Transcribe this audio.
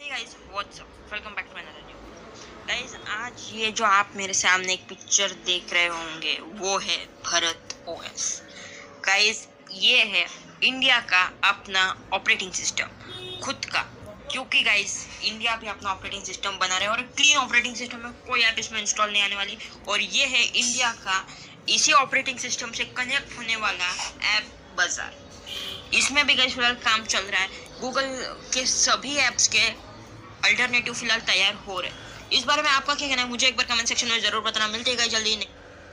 आज ये जो आप मेरे सामने एक पिक्चर देख रहे होंगे, वो है भरत ओएस गाइस ये है इंडिया का अपना ऑपरेटिंग सिस्टम खुद का. क्योंकि गाइस इंडिया भी अपना ऑपरेटिंग सिस्टम बना रहे हैं और क्लीन ऑपरेटिंग सिस्टम है कोई ऐप इसमें इंस्टॉल नहीं आने वाली. और ये है इंडिया का इसी ऑपरेटिंग सिस्टम से कनेक्ट होने वाला ऐप बाज़ार इसमें भी गई फ़िलहाल काम चल रहा है. गूगल के सभी ऐप्स के अल्टरनेटिव फ़िलहाल तैयार हो रहे हैं। इस बारे में आपका क्या कहना है? मुझे एक बार कमेंट सेक्शन में ज़रूर बताना। मिलते हैं जल्दी